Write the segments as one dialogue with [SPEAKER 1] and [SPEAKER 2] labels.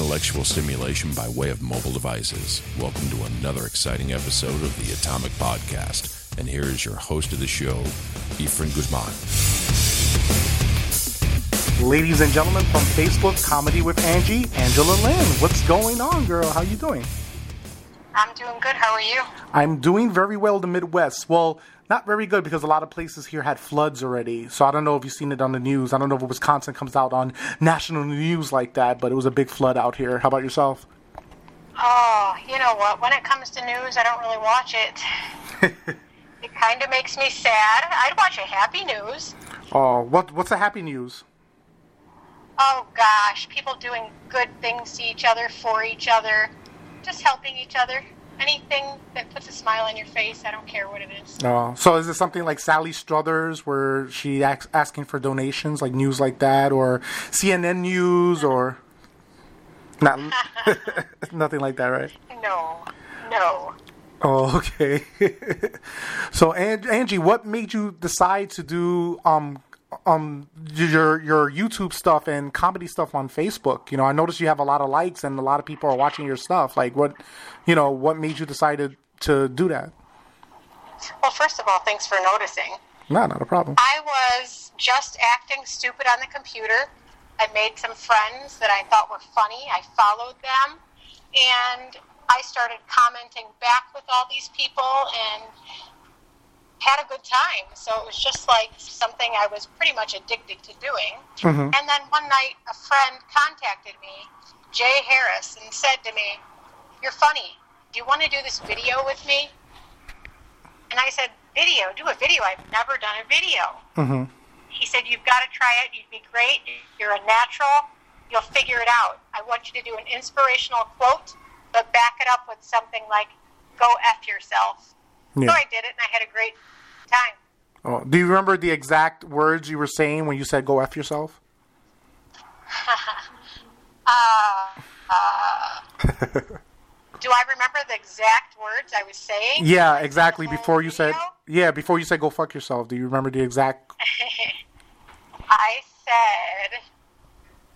[SPEAKER 1] intellectual stimulation by way of mobile devices. Welcome to another exciting episode of the Atomic Podcast. And here is your host of the show, Efren Guzman.
[SPEAKER 2] Ladies and gentlemen from Facebook Comedy with Angie, Angela Lynn. What's going on, girl? How you doing?
[SPEAKER 3] I'm doing good. How are you?
[SPEAKER 2] I'm doing very well in the Midwest. Well, not very good because a lot of places here had floods already. So I don't know if you've seen it on the news. I don't know if Wisconsin comes out on national news like that, but it was a big flood out here. How about yourself?
[SPEAKER 3] Oh, you know what? When it comes to news, I don't really watch it. it kind of makes me sad. I'd watch a happy news.
[SPEAKER 2] Oh, what what's the happy news?
[SPEAKER 3] Oh gosh, people doing good things to each other, for each other, just helping each other. Anything that puts a smile on your face, I don't care what it is.
[SPEAKER 2] Oh, so is it something like Sally Struthers, where she asks, asking for donations, like news like that, or CNN News, or not nothing like that, right?
[SPEAKER 3] No, no.
[SPEAKER 2] Oh, okay. so, Angie, what made you decide to do um um your your YouTube stuff and comedy stuff on Facebook? You know, I noticed you have a lot of likes and a lot of people are watching your stuff. Like, what, you know, what made you decide to, to do that?
[SPEAKER 3] Well, first of all, thanks for noticing.
[SPEAKER 2] No, not a problem.
[SPEAKER 3] I was just acting stupid on the computer. I made some friends that I thought were funny. I followed them, and I started commenting back with all these people and had a good time. So it was just like something I was pretty much addicted to doing.
[SPEAKER 2] Mhm.
[SPEAKER 3] And then one night, a friend contacted me, Jay Harris, and said to me, "You're funny. Do you want to do this video with me?" And I said, "Video? Do a video? I've never done a video."
[SPEAKER 2] hmm
[SPEAKER 3] He said, You've got to try it. You'd be great. You're a natural. You'll figure it out. I want you to do an inspirational quote, but back it up with something like, Go F yourself. So I did it, and I had a great time.
[SPEAKER 2] Oh, do you remember the exact words you were saying when you said "go f yourself"?
[SPEAKER 3] Uh, uh, do I remember the exact words I was saying?
[SPEAKER 2] Yeah, exactly. Before you said, yeah, before you said "go fuck yourself." Do you remember the exact?
[SPEAKER 3] I said,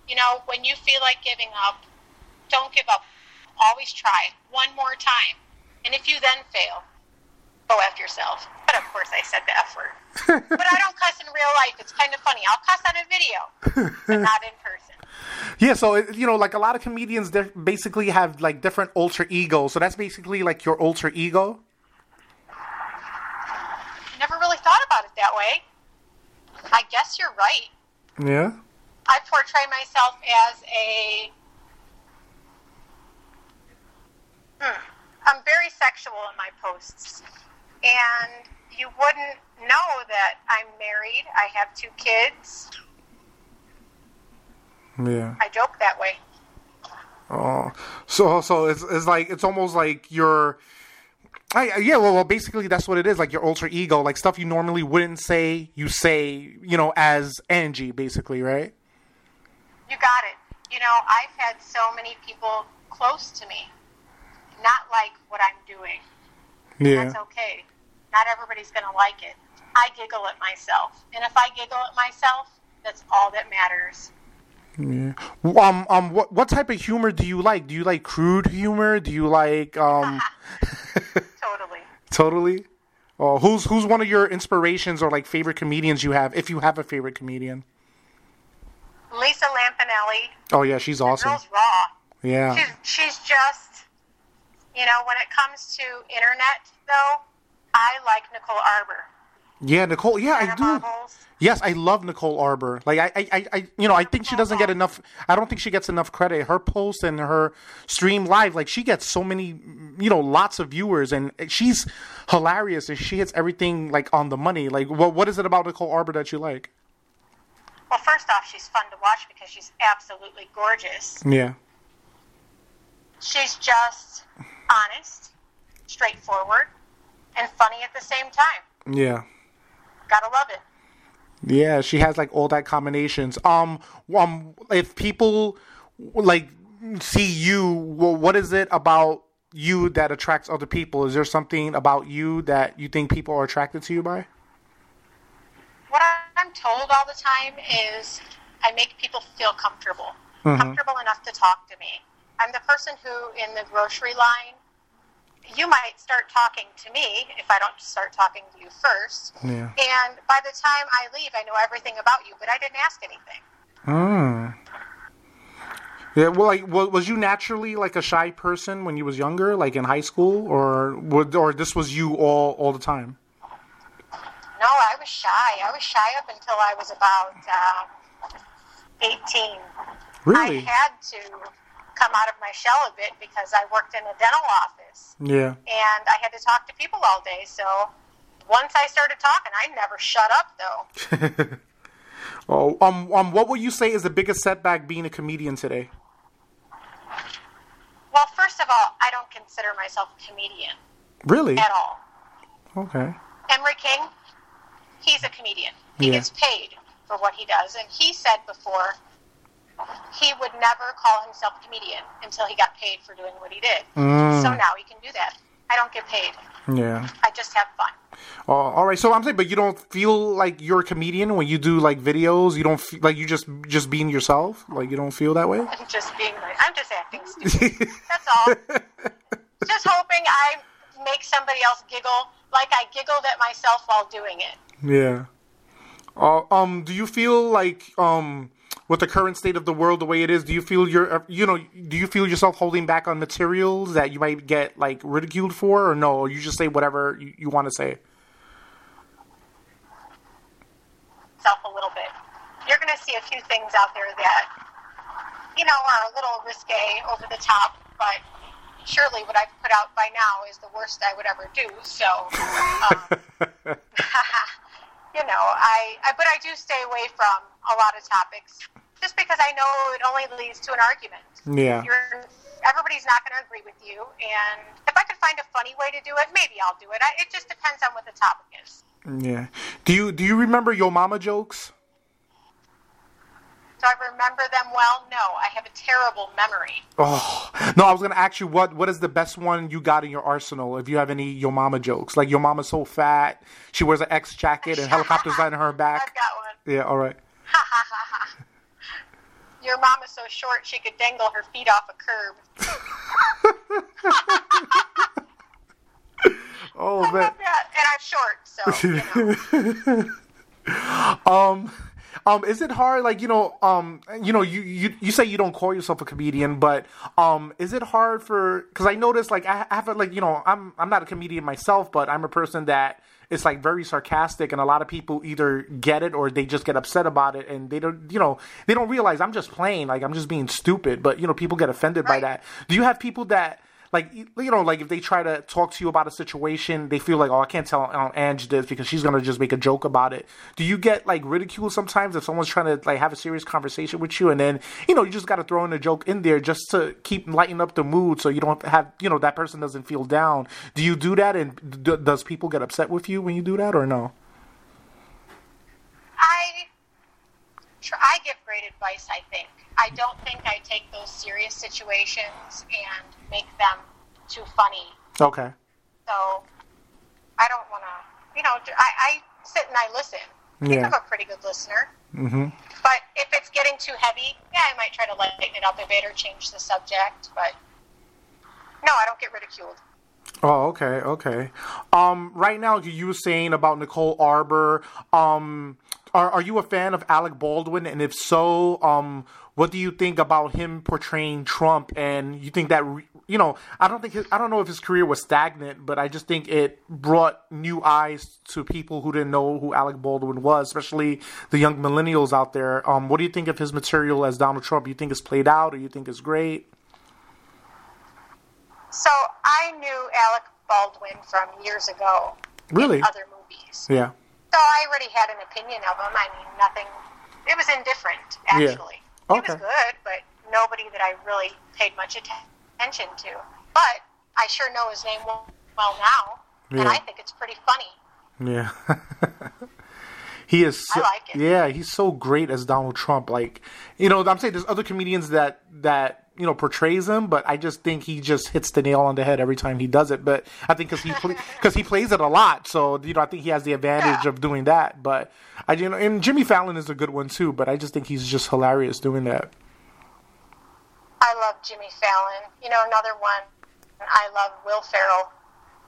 [SPEAKER 3] you know, when you feel like giving up, don't give up. Always try one more time. And if you then fail, go after yourself. But of course, I said the F word. but I don't cuss in real life. It's kind of funny. I'll cuss on a video, but not in person.
[SPEAKER 2] Yeah, so you know, like a lot of comedians, they basically have like different alter egos. So that's basically like your alter ego.
[SPEAKER 3] I never really thought about it that way. I guess you're right.
[SPEAKER 2] Yeah.
[SPEAKER 3] I portray myself as a. Hmm. I'm very sexual in my posts. And you wouldn't know that I'm married. I have two kids.
[SPEAKER 2] Yeah.
[SPEAKER 3] I joke that way.
[SPEAKER 2] Oh, so so it's it's like it's almost like your. I, yeah, well, well, basically that's what it is. Like your alter ego, like stuff you normally wouldn't say, you say, you know, as Angie, basically, right?
[SPEAKER 3] You got it. You know, I've had so many people close to me not like what I'm doing.
[SPEAKER 2] Yeah.
[SPEAKER 3] That's okay. Not everybody's going to like it. I giggle at myself. And if I giggle at myself, that's all that matters.
[SPEAKER 2] Yeah. Um. Um. What What type of humor do you like? Do you like crude humor? Do you like um?
[SPEAKER 3] Totally.
[SPEAKER 2] totally. Oh, who's Who's one of your inspirations or like favorite comedians you have, if you have a favorite comedian?
[SPEAKER 3] Lisa Lampanelli,
[SPEAKER 2] Oh yeah, she's awesome.
[SPEAKER 3] girl's raw.
[SPEAKER 2] Yeah.
[SPEAKER 3] She's she's just, you know, when it comes to internet though, I like Nicole Arbour.
[SPEAKER 2] Yeah, Nicole. Yeah, I do.
[SPEAKER 3] Marbles.
[SPEAKER 2] Yes, I love Nicole Arbour. Like I, I, I- I, you know, I think she doesn't get enough. I don't think she gets enough credit. Her post and her stream live, like she gets so many, you know, lots of viewers, and she's hilarious, and she hits everything like on the money. Like, what, what is it about Nicole Arbour that you like?
[SPEAKER 3] Well, first off, she's fun to watch because she's absolutely gorgeous.
[SPEAKER 2] Yeah,
[SPEAKER 3] She's just honest, straightforward, and funny at the same time.
[SPEAKER 2] yeah,
[SPEAKER 3] Gotta love it.
[SPEAKER 2] yeah. She has like all that combinations. Um, um, if people like see you, well, what is it about you that attracts other people? Is there something about you that you think people are attracted to you by?
[SPEAKER 3] What I'm told all the time is I make people feel comfortable,
[SPEAKER 2] Mhm.
[SPEAKER 3] comfortable enough to talk to me. I'm the person who, in the grocery line, you might start talking to me if I don't start talking to you first.
[SPEAKER 2] Yeah.
[SPEAKER 3] And by the time I leave, I know everything about you, but I didn't ask anything.
[SPEAKER 2] Hmm. Yeah. Well, like, was you naturally like a shy person when you was younger, like in high school, or would, or this was you all all the time?
[SPEAKER 3] No, I was shy. I was shy up until I was about uh, 18.
[SPEAKER 2] Really?
[SPEAKER 3] I had to come out of my shell a bit because I worked in a dental office
[SPEAKER 2] Yeah.
[SPEAKER 3] and I had to talk to people all day. So once I started talking, I never shut up though.
[SPEAKER 2] Oh, um, um, what would you say is the biggest setback being a comedian today?
[SPEAKER 3] Well, first of all, I don't consider myself a comedian
[SPEAKER 2] Really?
[SPEAKER 3] at all.
[SPEAKER 2] Okay.
[SPEAKER 3] Emery King, he's a comedian. He
[SPEAKER 2] Yeah.
[SPEAKER 3] gets paid for what he does. And he said before he would never call himself a comedian until he got paid for doing what he did.
[SPEAKER 2] Mm.
[SPEAKER 3] So now he can do that. I don't get paid.
[SPEAKER 2] Yeah.
[SPEAKER 3] I just have fun.
[SPEAKER 2] Oh, all right. So I'm saying, but you don't feel like you're a comedian when you do like videos. You don't feel like you just just being yourself. Like you don't feel that way.
[SPEAKER 3] I'm just being like, I'm just acting stupid. That's all. just hoping I make somebody else giggle like I giggled at myself while doing it.
[SPEAKER 2] Yeah. Uh, um. Do you feel like um with the current state of the world the way it is? Do you feel you're uh, you know do you feel yourself holding back on materials that you might get like ridiculed for, or no? You just say whatever you, you want to say.
[SPEAKER 3] Self a little bit. You're going to see a few things out there that, you know, are a little risque, over the top, but surely what I've put out by now is the worst I would ever do. So, um, you know, I, I but I do stay away from a lot of topics just because I know it only leads to an argument.
[SPEAKER 2] Yeah.
[SPEAKER 3] You're, everybody's not going to agree with you, and if I could find a funny way to do it, maybe I'll do it. I, it just depends on what the topic is.
[SPEAKER 2] Yeah. Do you do you remember your mama jokes?
[SPEAKER 3] Do I remember them well? No, I have a terrible memory.
[SPEAKER 2] Oh no, I was gonna ask you what what is the best one you got in your arsenal? If you have any your mama jokes, like your mama's so fat, she wears an X jacket and helicopters flying in her
[SPEAKER 3] I've
[SPEAKER 2] back.
[SPEAKER 3] got one.
[SPEAKER 2] Yeah, all right.
[SPEAKER 3] Your mom is so short she could dangle her feet off a curb.
[SPEAKER 2] Oh
[SPEAKER 3] I
[SPEAKER 2] man.
[SPEAKER 3] And I'm short, so you know.
[SPEAKER 2] Um, um, is it hard? Like you know, um, you know, you you, you say you don't call yourself a comedian, but um, is it hard for? Because I noticed, like, I, have a, like, you know, I'm I'm not a comedian myself, but I'm a person that is like very sarcastic, and a lot of people either get it or they just get upset about it, and they don't, you know, they don't realize I'm just playing, like I'm just being stupid, but you know, people get offended by that. Do you have people that? Like you know, like if they try to talk to you about a situation, they feel like, oh, I can't tell uh, Ange this because she's gonna just make a joke about it. Do you get like ridiculed sometimes if someone's trying to like have a serious conversation with you, and then you know you just got to throw in a joke in there just to keep lighten up the mood, so you don't have you know that person doesn't feel down. Do you do that, and d- does people get upset with you when you do that, or no?
[SPEAKER 3] I I give great advice. I think I don't think I take those serious situations and make them too funny.
[SPEAKER 2] Okay.
[SPEAKER 3] So I don't want to. You know, I, I sit and I listen. I think
[SPEAKER 2] Yeah.
[SPEAKER 3] I'm a pretty good listener.
[SPEAKER 2] Mm-hmm.
[SPEAKER 3] But if it's getting too heavy, yeah, I might try to lighten it up a bit or change the subject. But no, I don't get ridiculed.
[SPEAKER 2] Oh, okay, okay. Um, right now, you were saying about Nicole Arbour. Um, are are you a fan of Alec Baldwin? And if so, um, what do you think about him portraying Trump? And you think that you know, I don't think his, I don't know if his career was stagnant, but I just think it brought new eyes to people who didn't know who Alec Baldwin was, especially the young millennials out there. Um, what do you think of his material as Donald Trump? You think it's played out, or you think it's great?
[SPEAKER 3] So I knew Alec Baldwin from years ago
[SPEAKER 2] Really?
[SPEAKER 3] other movies.
[SPEAKER 2] Yeah.
[SPEAKER 3] So I already had an opinion of him. I mean, nothing. It was indifferent,
[SPEAKER 2] Yeah.
[SPEAKER 3] actually. He
[SPEAKER 2] Okay.
[SPEAKER 3] was good, but nobody that I really paid much attention to. But I sure know his name well, now, and
[SPEAKER 2] Yeah.
[SPEAKER 3] I think it's pretty funny.
[SPEAKER 2] Yeah. he is so,
[SPEAKER 3] I like it.
[SPEAKER 2] Yeah, he's so great as Donald Trump. Like, you know, I'm saying there's other comedians that that you know portrays him, but I just think he just hits the nail on the head every time he does it. But I think because he because he plays it a lot, so you know, I think he has the advantage
[SPEAKER 3] Yeah.
[SPEAKER 2] of doing that. But I you know, and Jimmy Fallon is a good one too. But I just think he's just hilarious doing that.
[SPEAKER 3] I love Jimmy Fallon. You know, another one. I love Will Ferrell.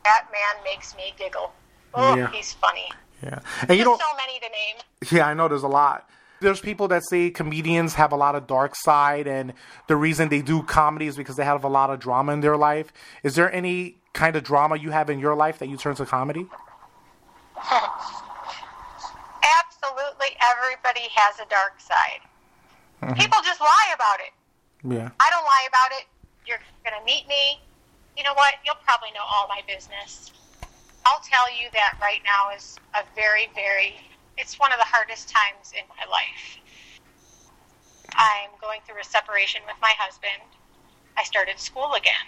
[SPEAKER 3] That man makes me giggle. Oh,
[SPEAKER 2] Yeah.
[SPEAKER 3] he's funny.
[SPEAKER 2] Yeah, and you
[SPEAKER 3] There's
[SPEAKER 2] know,
[SPEAKER 3] so many to name.
[SPEAKER 2] Yeah, I know there's a lot. There's people that say comedians have a lot of dark side, and the reason they do comedy is because they have a lot of drama in their life. Is there any kind of drama you have in your life that you turn to comedy?
[SPEAKER 3] Absolutely everybody has a dark side. Mm-hmm. People just lie about it.
[SPEAKER 2] Yeah.
[SPEAKER 3] I don't lie about it. You're going to meet me. You know what? You'll probably know all my business. I'll tell you that right now is a very, very, it's one of the hardest times in my life. I'm going through a separation with my husband. I started school again.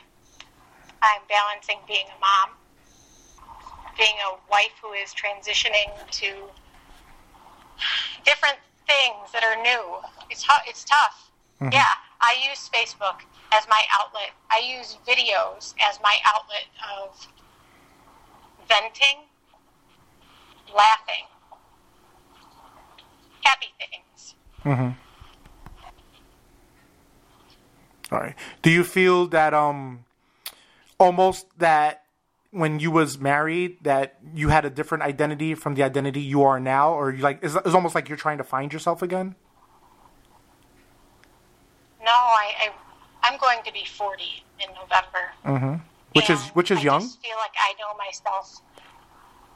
[SPEAKER 3] I'm balancing being a mom, being a wife who is transitioning to different things that are new. It's it's tough. Mm-hmm. Yeah, I use Facebook as my outlet. I use videos as my outlet of venting, laughing, happy things.
[SPEAKER 2] Mm-hmm. All right. Do you feel that um, almost that when you was married that you had a different identity from the identity you are now, or you like it's, it's almost like you're trying to find yourself again?
[SPEAKER 3] No, I, I I'm going to be 40 in November.
[SPEAKER 2] Mm-hmm. Which is which is
[SPEAKER 3] I
[SPEAKER 2] young.
[SPEAKER 3] just feel like I know myself.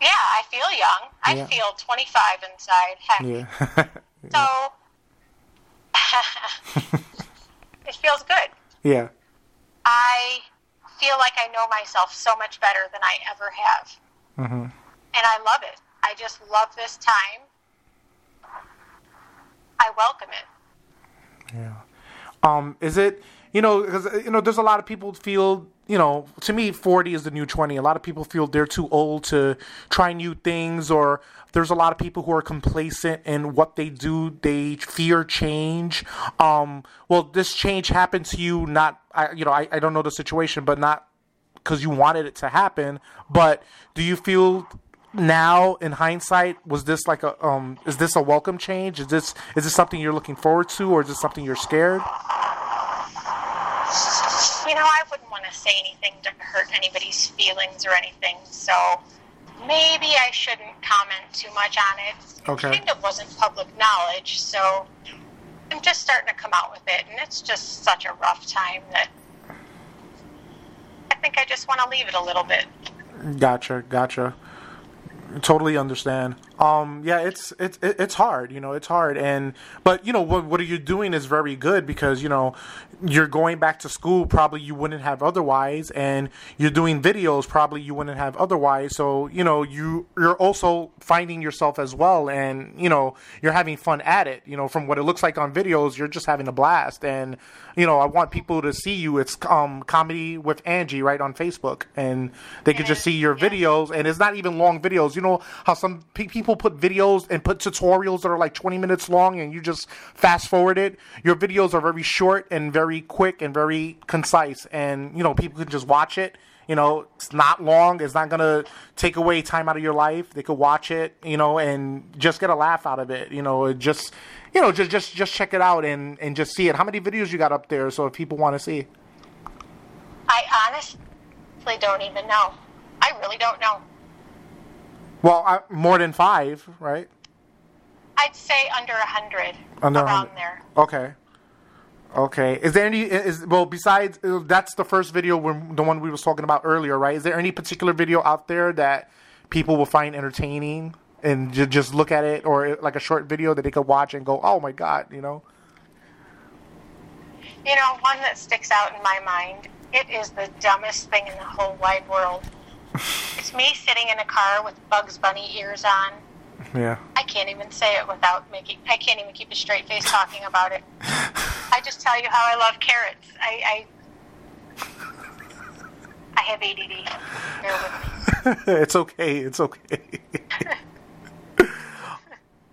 [SPEAKER 3] Yeah, I feel young. I
[SPEAKER 2] Yeah.
[SPEAKER 3] feel 25 inside. Heck.
[SPEAKER 2] Yeah.
[SPEAKER 3] So it feels good.
[SPEAKER 2] yeah.
[SPEAKER 3] I feel like I know myself so much better than I ever have.
[SPEAKER 2] Mm-hmm.
[SPEAKER 3] And I love it. I just love this time. I welcome it.
[SPEAKER 2] Yeah. Um, is it you know because you know there's a lot of people feel you know to me 40 is the new 20 a lot of people feel they're too old to try new things or there's a lot of people who are complacent in what they do. They fear change. Um well this change happened to you not I, you know I, I don't know the situation but not because you wanted it to happen. But do you feel now in hindsight was this like a um is this a welcome change? Is this is this something you're looking forward to or is this something you're scared
[SPEAKER 3] You know, I wouldn't want to say anything to hurt anybody's feelings or anything, so maybe I shouldn't comment too much on it.
[SPEAKER 2] Okay.
[SPEAKER 3] It kind of wasn't public knowledge, so I'm just starting to come out with it, and it's just such a rough time that I think I just want to leave it a little bit.
[SPEAKER 2] Gotcha, gotcha. Totally understand. Um, yeah, it's it's it's hard, you know, it's hard, and but you know what what are you're doing is very good because you know you're going back to school probably you wouldn't have otherwise, and you're doing videos probably you wouldn't have otherwise. So you know you you're also finding yourself as well, and you know you're having fun at it. You know, from what it looks like on videos, you're just having a blast, and you know I want people to see you. It's um comedy with Angie right on Facebook, and they could just see your videos, and it's not even long videos. You know how some pe- people put videos and put tutorials that are like 20 minutes long, and you just fast forward it. Your videos are very short and very quick and very concise, and you know people can just watch it. You know, it's not long. It's not gonna take away time out of your life. They could watch it, you know, and just get a laugh out of it. You know, just, you know, just just just check it out and and just see it. How many videos you got up there? So if people want to see.
[SPEAKER 3] I honestly don't even know. I really don't know.
[SPEAKER 2] Well, I, more than five, right?
[SPEAKER 3] I'd say under a hundred
[SPEAKER 2] Under
[SPEAKER 3] around
[SPEAKER 2] hundred.
[SPEAKER 3] there.
[SPEAKER 2] Okay. Okay. Is there any? Is well besides uh, that's the first video, when, the one we was talking about earlier, right? Is there any particular video out there that people will find entertaining and ju- just look at it, or like a short video that they could watch and go, "Oh my god," you know?
[SPEAKER 3] You know, one that sticks out in my mind. It is the dumbest thing in the whole wide world. It's me sitting in a car with Bugs Bunny ears on.
[SPEAKER 2] Yeah.
[SPEAKER 3] I can't even say it without making. I can't even keep a straight face talking about it. I just tell you how I love carrots. I. I, I have ADD. Bear with me.
[SPEAKER 2] it's okay. It's okay.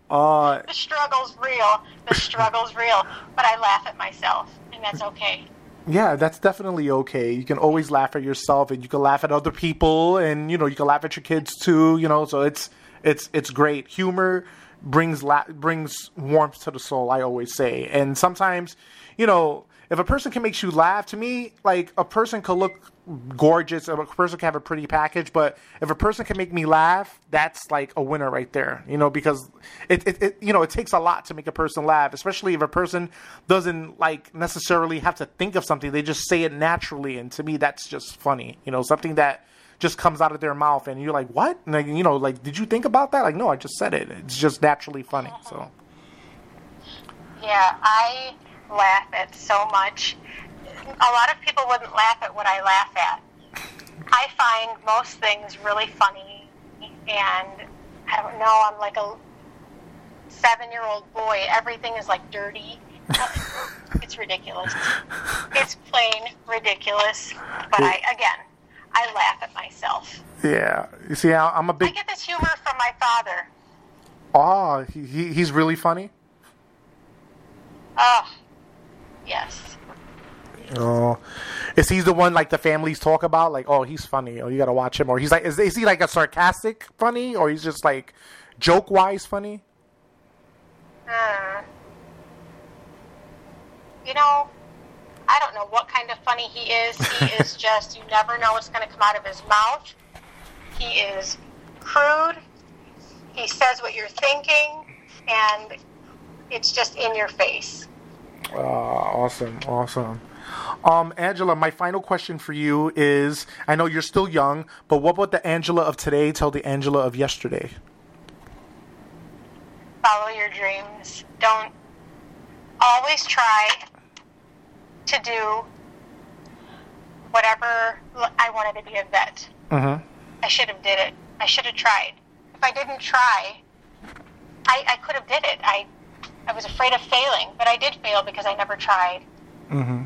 [SPEAKER 2] uh,
[SPEAKER 3] The struggle's real. The struggle's real. But I laugh at myself, and that's okay.
[SPEAKER 2] Yeah, that's definitely okay. You can always laugh at yourself, and you can laugh at other people, and you know you can laugh at your kids too. You know, so it's it's it's great. Humor brings la- brings warmth to the soul. I always say, and sometimes, you know, if a person can make you laugh, to me, like a person could look gorgeous, a person can have a pretty package, but if a person can make me laugh, that's like a winner right there. You know, because it, it, it you know it takes a lot to make a person laugh, especially if a person doesn't like necessarily have to think of something; they just say it naturally, and to me, that's just funny. You know, something that just comes out of their mouth, and you're like, "What?" And like, you know, like, did you think about that? Like, no, I just said it. It's just naturally funny. So.
[SPEAKER 3] Yeah, I laugh at so much. A lot of people wouldn't laugh at what I laugh at. I find most things really funny, and I don't know, I'm like a seven year old boy. Everything is like dirty. it's ridiculous. It's plain ridiculous. But I, again, I laugh at myself.
[SPEAKER 2] Yeah. You see, how I'm a big.
[SPEAKER 3] I get this humor from my father.
[SPEAKER 2] Oh, he, he he's really funny.
[SPEAKER 3] Oh, yes.
[SPEAKER 2] Oh, is he the one like the families talk about? Like, oh, he's funny. Oh, you gotta watch him. Or he's like, is, is he like a sarcastic funny, or he's just like joke wise funny?
[SPEAKER 3] Hmm. You know, I don't know what kind of funny he is. He is just you never know what's going to come out of his mouth. He is crude. He says what you're thinking, and it's just in your face.
[SPEAKER 2] Uh, awesome, awesome. Um, Angela, my final question for you is I know you're still young, but what would the Angela of today tell the Angela of yesterday?
[SPEAKER 3] Follow your dreams. Don't always try to do whatever I wanted to be a vet.
[SPEAKER 2] Mm-hmm.
[SPEAKER 3] I should have did it. I should have tried. If I didn't try, I, I could have did it. I I was afraid of failing, but I did fail because I never tried.
[SPEAKER 2] Mm-hmm.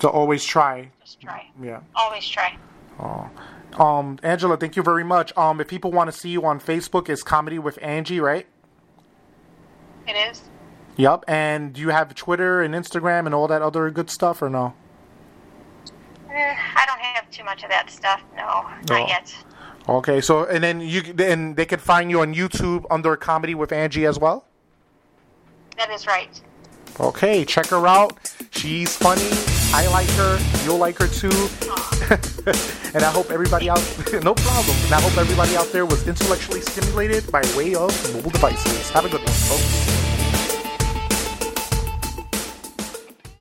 [SPEAKER 2] So always try.
[SPEAKER 3] Just try.
[SPEAKER 2] Yeah.
[SPEAKER 3] Always try.
[SPEAKER 2] Oh. Um, Angela, thank you very much. Um, if people want to see you on Facebook, it's Comedy with Angie, right?
[SPEAKER 3] It is.
[SPEAKER 2] Yep. And do you have Twitter and Instagram and all that other good stuff, or no?
[SPEAKER 3] Eh, I don't have too much of that stuff. No,
[SPEAKER 2] No.
[SPEAKER 3] not yet.
[SPEAKER 2] Okay. So, and then you and they can find you on YouTube under Comedy with Angie as well.
[SPEAKER 3] That is right.
[SPEAKER 2] Okay, check her out. She's funny. I like her. You'll like her too. and I hope everybody out no problem. And I hope everybody out there was intellectually stimulated by way of mobile devices. Have a good one, folks.